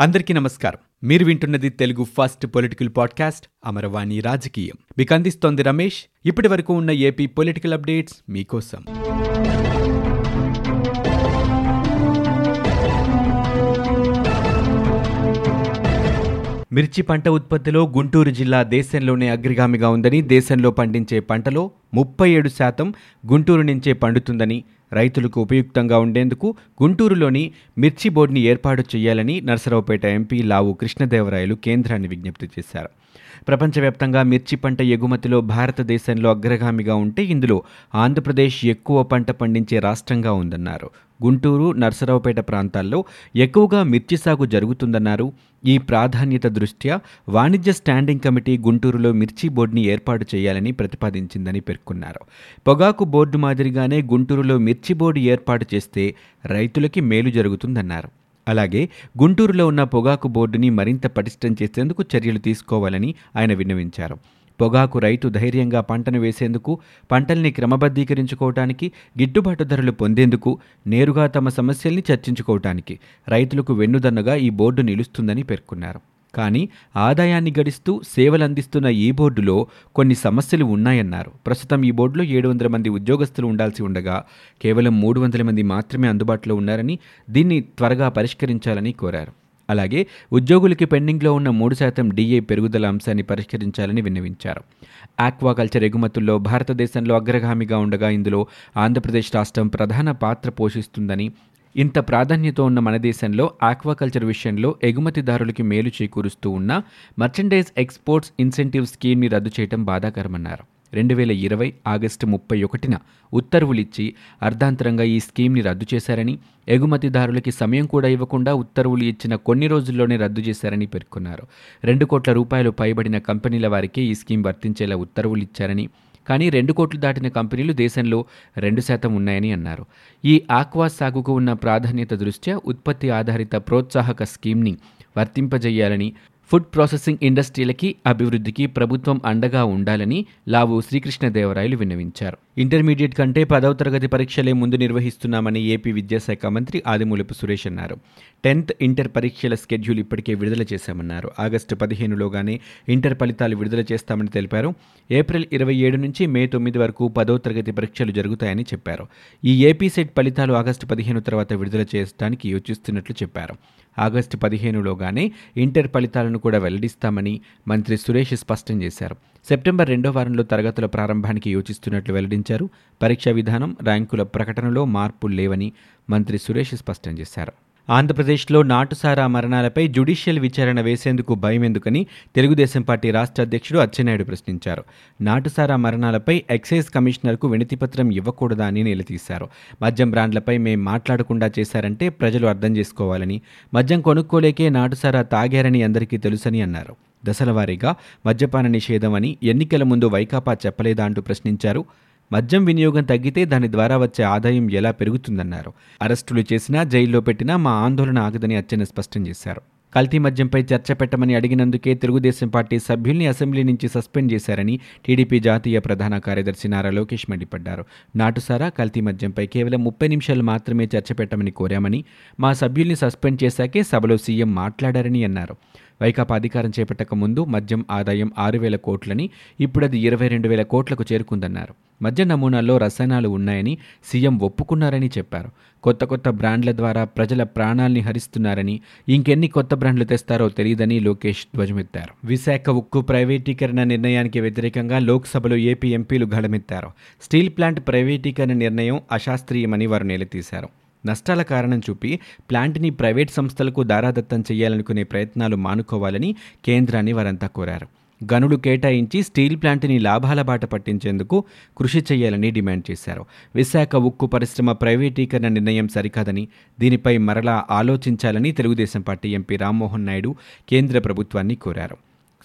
అందరికీ నమస్కారం. మీరు వింటున్నది Telugu first political podcast Amaravani రాజకీయం. మీకు అందిస్తోంది రమేష్. ఇప్పటి వరకు ఉన్న ఏపీ పొలిటికల్ అప్డేట్స్ మీకోసం. మిర్చి పంట ఉత్పత్తిలో గుంటూరు జిల్లా దేశంలోనే అగ్రగామిగా ఉందని దేశంలో పండించే పంటలో ముప్పై ఏడు శాతం గుంటూరు నుంచే పండుతుందని రైతులకు ఉపయుక్తంగా ఉండేందుకు గుంటూరులోని మిర్చి బోర్డుని ఏర్పాటు చేయాలని నర్సరావుపేట ఎంపీ లావు కృష్ణదేవరాయలు కేంద్రాన్ని విజ్ఞప్తి చేశారు. ప్రపంచవ్యాప్తంగా మిర్చి పంట ఎగుమతిలో భారతదేశంలో అగ్రగామిగా ఉంటే ఇందులో ఆంధ్రప్రదేశ్ ఎక్కువ పంట పండించే రాష్ట్రంగా ఉందన్నారు. గుంటూరు నర్సరావుపేట ప్రాంతాల్లో ఎక్కువగా మిర్చి సాగు జరుగుతుందన్నారు. ఈ ప్రాధాన్యత దృష్ట్యా వాణిజ్య స్టాండింగ్ కమిటీ గుంటూరులో మిర్చి బోర్డుని ఏర్పాటు చేయాలని ప్రతిపాదించిందని పేర్కొన్నారు. పొగాకు బోర్డు మాదిరిగానే గుంటూరులో మిర్చి బోర్డు ఏర్పాటు చేస్తే రైతులకి మేలు జరుగుతుందన్నారు. అలాగే గుంటూరులో ఉన్న పొగాకు బోర్డుని మరింత పటిష్టం చేసేందుకు చర్యలు తీసుకోవాలని ఆయన విన్నవించారు. పొగాకు రైతు ధైర్యంగా పంటను వేసేందుకు పంటల్ని క్రమబద్ధీకరించుకోవటానికి గిట్టుబాటు ధరలు పొందేందుకు నేరుగా తమ సమస్యల్ని చర్చించుకోవటానికి రైతులకు వెన్నుదన్నుగా ఈ బోర్డు నిలుస్తుందని పేర్కొన్నారు. కానీ ఆదాయాన్ని గడిస్తూ సేవలందిస్తున్న ఈ బోర్డులో కొన్ని సమస్యలు ఉన్నాయన్నారు. ప్రస్తుతం ఈ బోర్డులో ఏడు వందల మంది ఉద్యోగస్తులు ఉండాల్సి ఉండగా కేవలం మూడు వందల మంది మాత్రమే అందుబాటులో ఉన్నారని దీన్ని త్వరగా పరిష్కరించాలని కోరారు. అలాగే ఉద్యోగులకి పెండింగ్లో ఉన్న మూడు శాతం డిఏ పెరుగుదల అంశాన్ని పరిష్కరించాలని విన్నవించారు. ఆక్వాకల్చర్ ఎగుమతుల్లో భారతదేశంలో అగ్రగామిగా ఉండగా ఇందులో ఆంధ్రప్రదేశ్ రాష్ట్రం ప్రధాన పాత్ర పోషిస్తుందని ఇంత ప్రాధాన్యత ఉన్న మన దేశంలో ఆక్వాకల్చర్ విషయంలో ఎగుమతిదారులకి మేలు చేకూరుస్తూ ఉన్న మర్చెండైజ్ ఎక్స్పోర్ట్స్ ఇన్సెంటివ్ స్కీమ్ని రద్దు చేయడం బాధాకరమన్నారు. రెండు వేల ఇరవై ఆగస్టు ముప్పై ఒకటిన ఉత్తర్వులిచ్చి అర్ధాంతరంగా ఈ స్కీమ్ని రద్దు చేశారని ఎగుమతిదారులకి సమయం కూడా ఇవ్వకుండా ఉత్తర్వులు ఇచ్చిన కొన్ని రోజుల్లోనే రద్దు చేశారని పేర్కొన్నారు. రెండు కోట్ల రూపాయలు పైబడిన కంపెనీల వారికే ఈ స్కీమ్ వర్తించేలా ఉత్తర్వులు ఇచ్చారని కానీ రెండు కోట్లు దాటిన కంపెనీలు దేశంలో రెండు శాతం ఉన్నాయని అన్నారు. ఈ ఆక్వా సాగుకు ఉన్న ప్రాధాన్యత దృష్ట్యా ఉత్పత్తి ఆధారిత ప్రోత్సాహక స్కీమ్ని వర్తింపజేయాలని ఫుడ్ ప్రాసెసింగ్ ఇండస్ట్రీలకి అభివృద్ధికి ప్రభుత్వం అండగా ఉండాలని లావు శ్రీకృష్ణదేవరాయలు విన్నవించారు. ఇంటర్మీడియట్ కంటే పదవ తరగతి పరీక్షలే ముందు నిర్వహిస్తున్నామని ఏపీ విద్యాశాఖ మంత్రి ఆదిమూలపు సురేష్ అన్నారు. టెన్త్ ఇంటర్ పరీక్షల స్కెడ్యూల్ ఇప్పటికే విడుదల చేశామన్నారు. ఆగస్టు పదిహేనులోగానే ఇంటర్ ఫలితాలు విడుదల చేస్తామని తెలిపారు. ఏప్రిల్ ఇరవై ఏడు నుంచి మే తొమ్మిది వరకు పదవ తరగతి పరీక్షలు జరుగుతాయని చెప్పారు. ఈ ఏపీ సెట్ ఫలితాలు ఆగస్టు పదిహేను తర్వాత విడుదల చేయడానికి యోచిస్తున్నట్లు చెప్పారు. ఆగస్టు పదిహేనులోగానే ఇంటర్ ఫలితాలను కూడా వెల్లడిస్తామని మంత్రి సురేష్ స్పష్టం చేశారు. సెప్టెంబర్ రెండో వారంలో తరగతుల ప్రారంభానికి యోచిస్తున్నట్లు వెల్లడించారు పరీక్షా విధానం ర్యాంకుల ప్రకటనలో మార్పులు లేవని మంత్రి సురేష్ స్పష్టం చేశారు. ఆంధ్రప్రదేశ్లో నాటుసారా మరణాలపై జ్యుడిషియల్ విచారణ వేసేందుకు భయం ఎందుకని తెలుగుదేశం పార్టీ రాష్ట్ర అధ్యక్షుడు అచ్చెన్నాయుడు ప్రశ్నించారు. నాటుసారా మరణాలపై ఎక్సైజ్ కమిషనర్కు వినతిపత్రం ఇవ్వకూడదా అని నిలదీశారు. మద్యం బ్రాండ్లపై మేం మాట్లాడకుండా చేశారంటే ప్రజలు అర్థం చేసుకోవాలని మద్యం కొనుక్కోలేకే నాటుసారా తాగారని అందరికీ తెలుసని అన్నారు. దశలవారీగా మద్యపాన నిషేధం అని ఎన్నికల ముందు వైకాపా చెప్పలేదా అంటూ ప్రశ్నించారు. మద్యం వినియోగం తగ్గితే దాని ద్వారా వచ్చే ఆదాయం ఎలా పెరుగుతుందన్నారు. అరెస్టులు చేసినా జైల్లో పెట్టినా మా ఆందోళన ఆగదని అచ్చెన్న స్పష్టం చేశారు. కల్తీ మద్యంపై చర్చ పెట్టమని అడిగినందుకే తెలుగుదేశం పార్టీ సభ్యుల్ని అసెంబ్లీ నుంచి సస్పెండ్ చేశారని టీడీపీ జాతీయ ప్రధాన కార్యదర్శి నారా లోకేష్ మండిపడ్డారు. నాటుసారా కల్తీ మద్యంపై కేవలం ముప్పై నిమిషాలు మాత్రమే చర్చ పెట్టమని కోరామని మా సభ్యుల్ని సస్పెండ్ చేశాకే సభలో సీఎం మాట్లాడారని అన్నారు. వైకాపా అధికారం చేపట్టక ముందు మద్యం ఆదాయం ఆరు వేల కోట్లని ఇప్పుడది ఇరవై రెండు వేల కోట్లకు చేరుకుందన్నారు. మద్య నమూనాల్లో రసాయనాలు ఉన్నాయని సీఎం ఒప్పుకున్నారని చెప్పారు. కొత్త కొత్త బ్రాండ్ల ద్వారా ప్రజల ప్రాణాల్ని హరిస్తున్నారని ఇంకెన్ని కొత్త బ్రాండ్లు తెస్తారో తెలియదని లోకేష్ ధ్వజమెత్తారు. విశాఖ ఉక్కు ప్రైవేటీకరణ నిర్ణయానికి వ్యతిరేకంగా లోక్సభలో ఏపీ ఎంపీలు గళమెత్తారు స్టీల్ ప్లాంట్ ప్రైవేటీకరణ నిర్ణయం అశాస్త్రీయమని వారు నిలదీశారు. నష్టాల కారణం చూపి ప్లాంట్ని ప్రైవేట్ సంస్థలకు దారాదత్తం చేయాలనుకునే ప్రయత్నాలు మానుకోవాలని కేంద్రాన్ని వారంతా కోరారు. గనులు కేటాయించి స్టీల్ ప్లాంట్ని లాభాల బాట పట్టించేందుకు కృషి చేయాలని డిమాండ్ చేశారు. విశాఖ ఉక్కు పరిశ్రమ ప్రైవేటీకరణ నిర్ణయం సరికాదని దీనిపై మరలా ఆలోచించాలని తెలుగుదేశం పార్టీ ఎంపీ రామ్మోహన్ నాయుడు కేంద్ర ప్రభుత్వాన్ని కోరారు.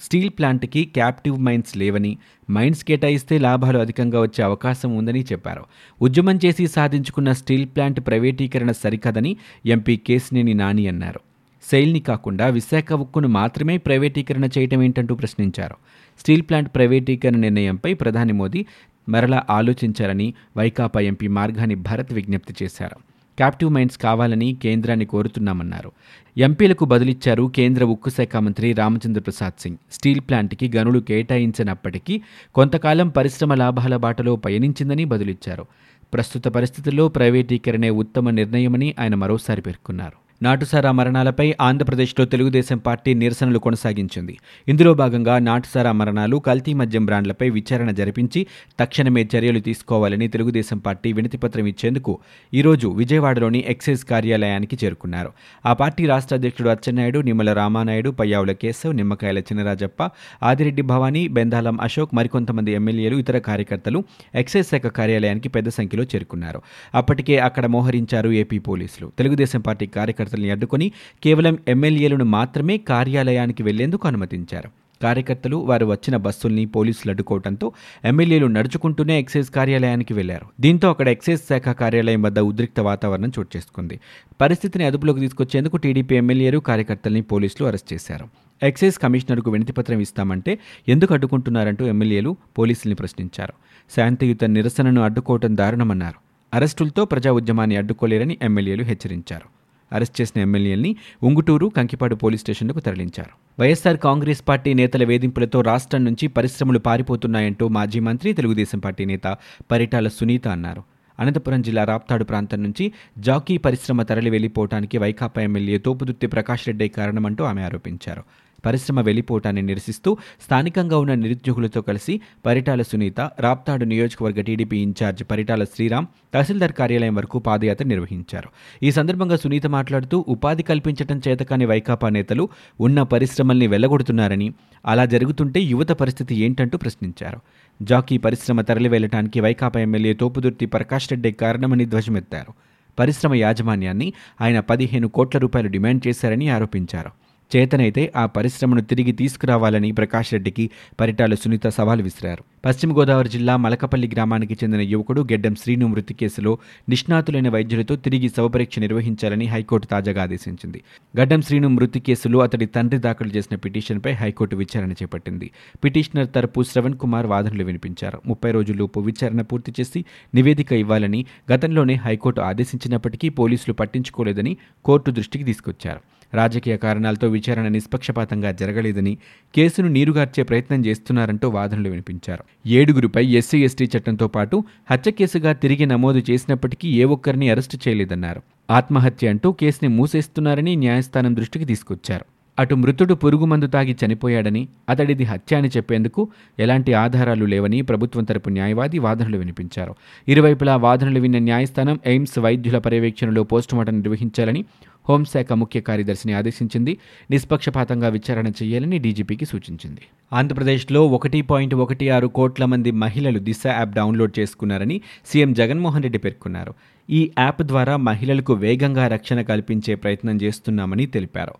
స్టీల్ ప్లాంట్కి క్యాప్టివ్ మైన్స్ లేవని మైన్స్ కేటాయిస్తే లాభాలు అధికంగా వచ్చే అవకాశం ఉందని చెప్పారు. ఉద్యమం చేసి సాధించుకున్న స్టీల్ ప్లాంట్ ప్రైవేటీకరణ సరికదని ఎంపీ కేసినేని నాని అన్నారు. సెయిల్ని కాకుండా విశాఖ ఉక్కును మాత్రమే ప్రైవేటీకరణ చేయటం ఏంటంటూ ప్రశ్నించారు. స్టీల్ ప్లాంట్ ప్రైవేటీకరణ నిర్ణయంపై ప్రధాని మోదీ మరలా ఆలోచించారని వైకాపా ఎంపీ మార్గాని భరత్ విజ్ఞప్తి చేశారు. క్యాప్టివ్ మైండ్స్ కావాలని కేంద్రాన్ని కోరుతున్నామన్నారు. ఎంపీలకు బదులిచ్చారు కేంద్ర ఉక్కు శాఖ మంత్రి రామచంద్ర ప్రసాద్ సింగ్. స్టీల్ ప్లాంట్కి గనులు కేటాయించినప్పటికీ కొంతకాలం పరిశ్రమ లాభాల బాటలో పయనించిందని బదులిచ్చారు. ప్రస్తుత పరిస్థితుల్లో ప్రైవేటీకరణే ఉత్తమ నిర్ణయమని ఆయన మరోసారి పేర్కొన్నారు. నాటుసారా మరణాలపై ఆంధ్రప్రదేశ్లో తెలుగుదేశం పార్టీ నిరసనలు కొనసాగించింది. ఇందులో భాగంగా నాటుసారా మరణాలు కల్తీ మద్యం బ్రాండ్లపై విచారణ జరిపించి తక్షణమే చర్యలు తీసుకోవాలని తెలుగుదేశం పార్టీ వినతిపత్రం ఇచ్చేందుకు ఈరోజు విజయవాడలోని ఎక్సైజ్ కార్యాలయానికి చేరుకున్నారు. ఆ పార్టీ రాష్ట్ర అధ్యక్షుడు అచ్చెన్నాయుడు నిమ్మల రామానాయుడు పయ్యావుల కేశవ్ నిమ్మకాయల చినరాజప్ప ఆదిరెడ్డి భవానీ బెందాలం అశోక్ మరికొంతమంది ఎమ్మెల్యేలు ఇతర కార్యకర్తలు ఎక్సైజ్ శాఖ కార్యాలయానికి పెద్ద సంఖ్యలో చేరుకున్నారు. అప్పటికే అక్కడ మోహరించారు ఏపీ పోలీసులు. తెలుగుదేశం పార్టీ కార్యకర్తలను అడ్డుకొని కేవలం ఎమ్మెల్యేలను మాత్రమే కార్యాలయానికి వెళ్ళేందుకు అనుమతించారు. కార్యకర్తలు వారు వచ్చిన బస్సుల్ని పోలీసులు అడ్డుకోవడంతో ఎమ్మెల్యేలు నడుచుకుంటూనే ఎక్సైజ్ కార్యాలయానికి వెళ్ళారు. దీంతో అక్కడ ఎక్సైజ్ శాఖ కార్యాలయం వద్ద ఉద్రిక్త వాతావరణం చోటు చేసుకుంది. పరిస్థితిని అదుపులోకి తీసుకొచ్చేందుకు టీడీపీ ఎమ్మెల్యేలు కార్యకర్తల్ని పోలీసులు అరెస్ట్ చేశారు. ఎక్సైజ్ కమిషనర్కు వినతిపత్రం ఇస్తామంటే ఎందుకు అడ్డుకుంటున్నారంటూ ఎమ్మెల్యేలు పోలీసుల్ని ప్రశ్నించారు. శాంతియుత నిరసనను అడ్డుకోవటం దారుణమన్నారు. అరెస్టులతో ప్రజా ఉద్యమాన్ని అడ్డుకోలేరని ఎమ్మెల్యేలు హెచ్చరించారు. అరెస్ట్ చేసిన ఎమ్మెల్యేల్ని ఉంగుటూరు కంకిపాడు పోలీస్ స్టేషన్లకు తరలించారు. వైఎస్సార్ కాంగ్రెస్ పార్టీ నేతల వేధింపులతో రాష్ట్రం నుంచి పరిశ్రమలు పారిపోతున్నాయంటూ మాజీ మంత్రి తెలుగుదేశం పార్టీ నేత పరిటాల సునీత అన్నారు. అనంతపురం జిల్లా రాప్తాడు ప్రాంతం నుంచి జాకీ పరిశ్రమ తరలి వెళ్ళిపోవటానికి వైకాపా ఎమ్మెల్యే తోపుదుర్తి ప్రకాష్ రెడ్డి కారణమంటూ ఆమె ఆరోపించారు. పరిశ్రమ వెళ్ళిపోవటాన్ని నిరసిస్తూ స్థానికంగా ఉన్న నిరుద్యోగులతో కలిసి పరిటాల సునీత రాప్తాడు నియోజకవర్గ TDP in charge Paritala Sriram tahsildar కార్యాలయం వరకు పాదయాత్ర నిర్వహించారు. ఈ సందర్భంగా సునీత మాట్లాడుతూ ఉపాధి కల్పించడం చేతకాని వైకాపా నేతలు ఉన్న పరిశ్రమల్ని వెళ్ళగొడుతున్నారని అలా జరుగుతుంటే యువత పరిస్థితి ఏంటంటూ ప్రశ్నించారు. జాకీ పరిశ్రమ తరలివెళ్ళటానికి వైకాపా ఎమ్మెల్యే తోపుదుర్తి ప్రకాష్ రెడ్డి కారణమని ధ్వజమెత్తారు. పరిశ్రమ యాజమాన్యాన్ని ఆయన పదిహేను కోట్ల రూపాయలు డిమాండ్ చేశారని ఆరోపించారు. చేతనైతే ఆ పరిశ్రమను తిరిగి తీసుకురావాలని ప్రకాష్ రెడ్డికి పరిటాల సునీత సవాల్ విసిరారు. పశ్చిమ గోదావరి జిల్లా మలకపల్లి గ్రామానికి చెందిన యువకుడు గెడ్డం శ్రీను మృతి కేసులో నిష్ణాతులైన వైద్యులతో తిరిగి శవపరీక్ష నిర్వహించాలని హైకోర్టు తాజాగా ఆదేశించింది. గడ్డం శ్రీను మృతి కేసులో అతడి తండ్రి దాఖలు చేసిన పిటిషన్పై హైకోర్టు విచారణ చేపట్టింది. పిటిషనర్ తరపు శ్రవణ్ కుమార్ వాదనలు వినిపించారు. ముప్పై రోజుల్లోపు విచారణ పూర్తి చేసి నివేదిక ఇవ్వాలని గతంలోనే హైకోర్టు ఆదేశించినప్పటికీ పోలీసులు పట్టించుకోలేదని కోర్టు దృష్టికి తీసుకొచ్చారు. రాజకీయ కారణాలతో విచారణ నిష్పక్షపాతంగా జరగలేదని కేసును నీరుగార్చే ప్రయత్నం చేస్తున్నారంటూ వాదనలు వినిపించారు. ఏడుగురిపై ఎస్సీ ఎస్టీ చట్టంతో పాటు హత్య కేసుగా తిరిగి నమోదు చేసినప్పటికీ ఏ ఒక్కరిని అరెస్టు చేయలేదన్నారు. ఆత్మహత్య అంటూ కేసుని మూసేస్తున్నారని న్యాయస్థానం దృష్టికి తీసుకొచ్చారు. అటు మృతుడు పురుగు మందు తాగి చనిపోయాడని అతడిది హత్య అని చెప్పేందుకు ఎలాంటి ఆధారాలు లేవని ప్రభుత్వం తరపు న్యాయవాది వాదనలు వినిపించారు. ఇరువైపులా వాదనలు విన్న న్యాయస్థానం ఎయిమ్స్ వైద్యుల పర్యవేక్షణలో పోస్టుమార్టం నిర్వహించాలని హోంశాఖ ముఖ్య కార్యదర్శిని ఆదేశించింది. నిష్పక్షపాతంగా విచారణ చేయాలని డీజీపీకి సూచించింది. ఆంధ్రప్రదేశ్లో ఒకటి పాయింట్ ఒకటి ఆరు కోట్ల మంది మహిళలు దిశ యాప్ డౌన్లోడ్ చేసుకున్నారని సీఎం జగన్మోహన్ రెడ్డి పేర్కొన్నారు. ఈ యాప్ ద్వారా మహిళలకు వేగంగా రక్షణ కల్పించే ప్రయత్నం చేస్తున్నామని తెలిపారు.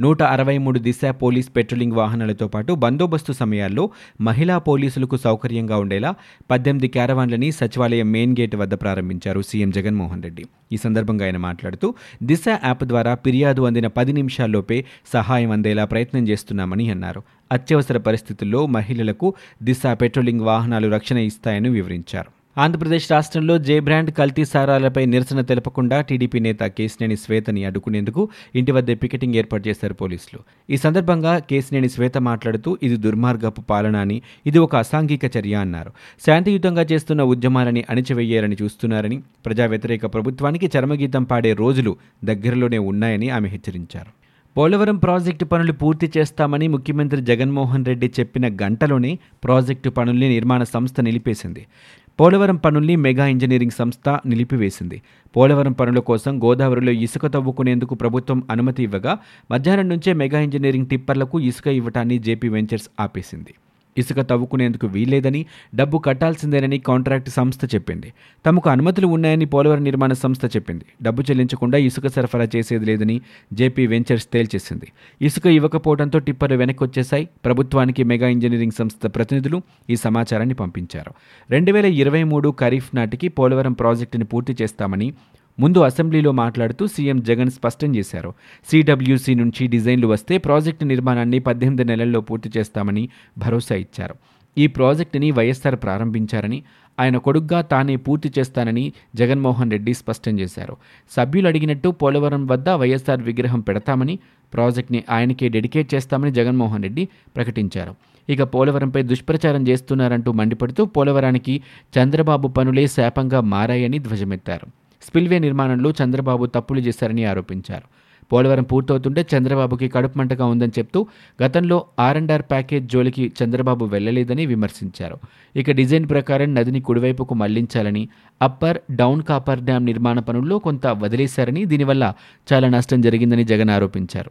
నూట అరవై మూడు దిశ పోలీస్ పెట్రోలింగ్ వాహనాలతో పాటు బందోబస్తు సమయాల్లో మహిళా పోలీసులకు సౌకర్యంగా ఉండేలా పద్దెనిమిది క్యారవాన్లని సచివాలయం మెయిన్ గేట్ వద్ద ప్రారంభించారు సీఎం జగన్మోహన్ రెడ్డి. ఈ సందర్భంగా ఆయన మాట్లాడుతూ దిశ యాప్ ద్వారా ఫిర్యాదు అందిన పది నిమిషాల్లోపే సహాయం అందేలా ప్రయత్నం చేస్తున్నామని అన్నారు. అత్యవసర పరిస్థితుల్లో మహిళలకు దిశ పెట్రోలింగ్ వాహనాలు రక్షణ ఇస్తాయని వివరించారు. ఆంధ్రప్రదేశ్ రాష్ట్రంలో జే బ్రాండ్ కల్తీ సారాలపై నిరసన తెలపకుండా టీడీపీ నేత కేసినేని శ్వేతని అడ్డుకునేందుకు ఇంటి వద్ద పికెటింగ్ ఏర్పాటు చేశారు పోలీసులు. ఈ సందర్భంగా కేసినేని శ్వేత మాట్లాడుతూ ఇది దుర్మార్గపు పాలన అని ఇది ఒక అసాంఘిక చర్య అన్నారు. శాంతియుతంగా చేస్తున్న ఉద్యమాలని అణిచివేయాలని చూస్తున్నారని ప్రజా వ్యతిరేక ప్రభుత్వానికి చరమగీతం పాడే రోజులు దగ్గరలోనే ఉన్నాయని ఆమె హెచ్చరించారు. పోలవరం ప్రాజెక్టు పనులు పూర్తి చేస్తామని ముఖ్యమంత్రి జగన్మోహన్ రెడ్డి చెప్పిన గంటలోనే ప్రాజెక్టు పనుల్ని నిర్మాణ సంస్థ నిలిపేసింది. పోలవరం పనుల్ని మెగా ఇంజనీరింగ్ సంస్థ నిలిపివేసింది. పోలవరం పనుల కోసం గోదావరిలో ఇసుక తవ్వుకునేందుకు ప్రభుత్వం అనుమతి ఇవ్వగా మధ్యాహ్నం నుంచే మెగా ఇంజనీరింగ్ టిప్పర్లకు ఇసుక ఇవ్వటాన్ని జేపీ వెంచర్స్ ఆపేసింది. ఇసుక తవ్వుకునేందుకు వీల్లేదని డబ్బు కట్టాల్సిందేనని కాంట్రాక్ట్ సంస్థ చెప్పింది. తమకు అనుమతులు ఉన్నాయని పోలవరం నిర్మాణ సంస్థ చెప్పింది. డబ్బు చెల్లించకుండా ఇసుక సరఫరా చేసేది లేదని జేపీ వెంచర్స్ తేల్చేసింది. ఇసుక ఇవ్వకపోవడంతో టిప్పర్లు వెనక్కి వచ్చేశాయి ప్రభుత్వానికి మెగా ఇంజనీరింగ్ సంస్థ ప్రతినిధులు ఈ సమాచారాన్ని పంపించారు. రెండు వేల ఇరవై మూడు ఖరీఫ్ నాటికి పోలవరం ప్రాజెక్టుని పూర్తి చేస్తామని ముందు అసెంబ్లీలో మాట్లాడుతూ సీఎం జగన్ స్పష్టం చేశారు. సిడబ్ల్యూసీ నుంచి డిజైన్లు వస్తే ప్రాజెక్టు నిర్మాణాన్ని పద్దెనిమిది నెలల్లో పూర్తి చేస్తామని భరోసా ఇచ్చారు. ఈ ప్రాజెక్టుని వైఎస్ఆర్ ప్రారంభించారని ఆయన కొడుగ్గా తానే పూర్తి చేస్తానని జగన్మోహన్ రెడ్డి స్పష్టం చేశారు. సభ్యులు అడిగినట్టు పోలవరం వద్ద వైఎస్ఆర్ విగ్రహం పెడతామని ప్రాజెక్ట్ని ఆయనకే డెడికేట్ చేస్తామని జగన్మోహన్ రెడ్డి ప్రకటించారు. ఇక పోలవరంపై దుష్ప్రచారం చేస్తున్నారంటూ మండిపడుతూ పోలవరానికి చంద్రబాబు పనులే శాపంగా మారాయని ధ్వజమెత్తారు. స్పిల్వే నిర్మాణంలో చంద్రబాబు తప్పులు చేశారని ఆరోపించారు. పోలవరం పూర్తవుతుంటే చంద్రబాబుకి కడుపు మంటగా ఉందని చెప్తూ గతంలో ఆర్ అండ్ ఆర్ ప్యాకేజ్ జోలికి చంద్రబాబు వెళ్ళలేదని విమర్శించారు. ఇక డిజైన్ ప్రకారం నదిని కుడివైపుకు మళ్ళించాలని అప్పర్ డౌన్ కాపర్ డ్యాం నిర్మాణ పనుల్లో కొంత వదిలేశారని దీనివల్ల చాలా నష్టం జరిగిందని జగన్ ఆరోపించారు.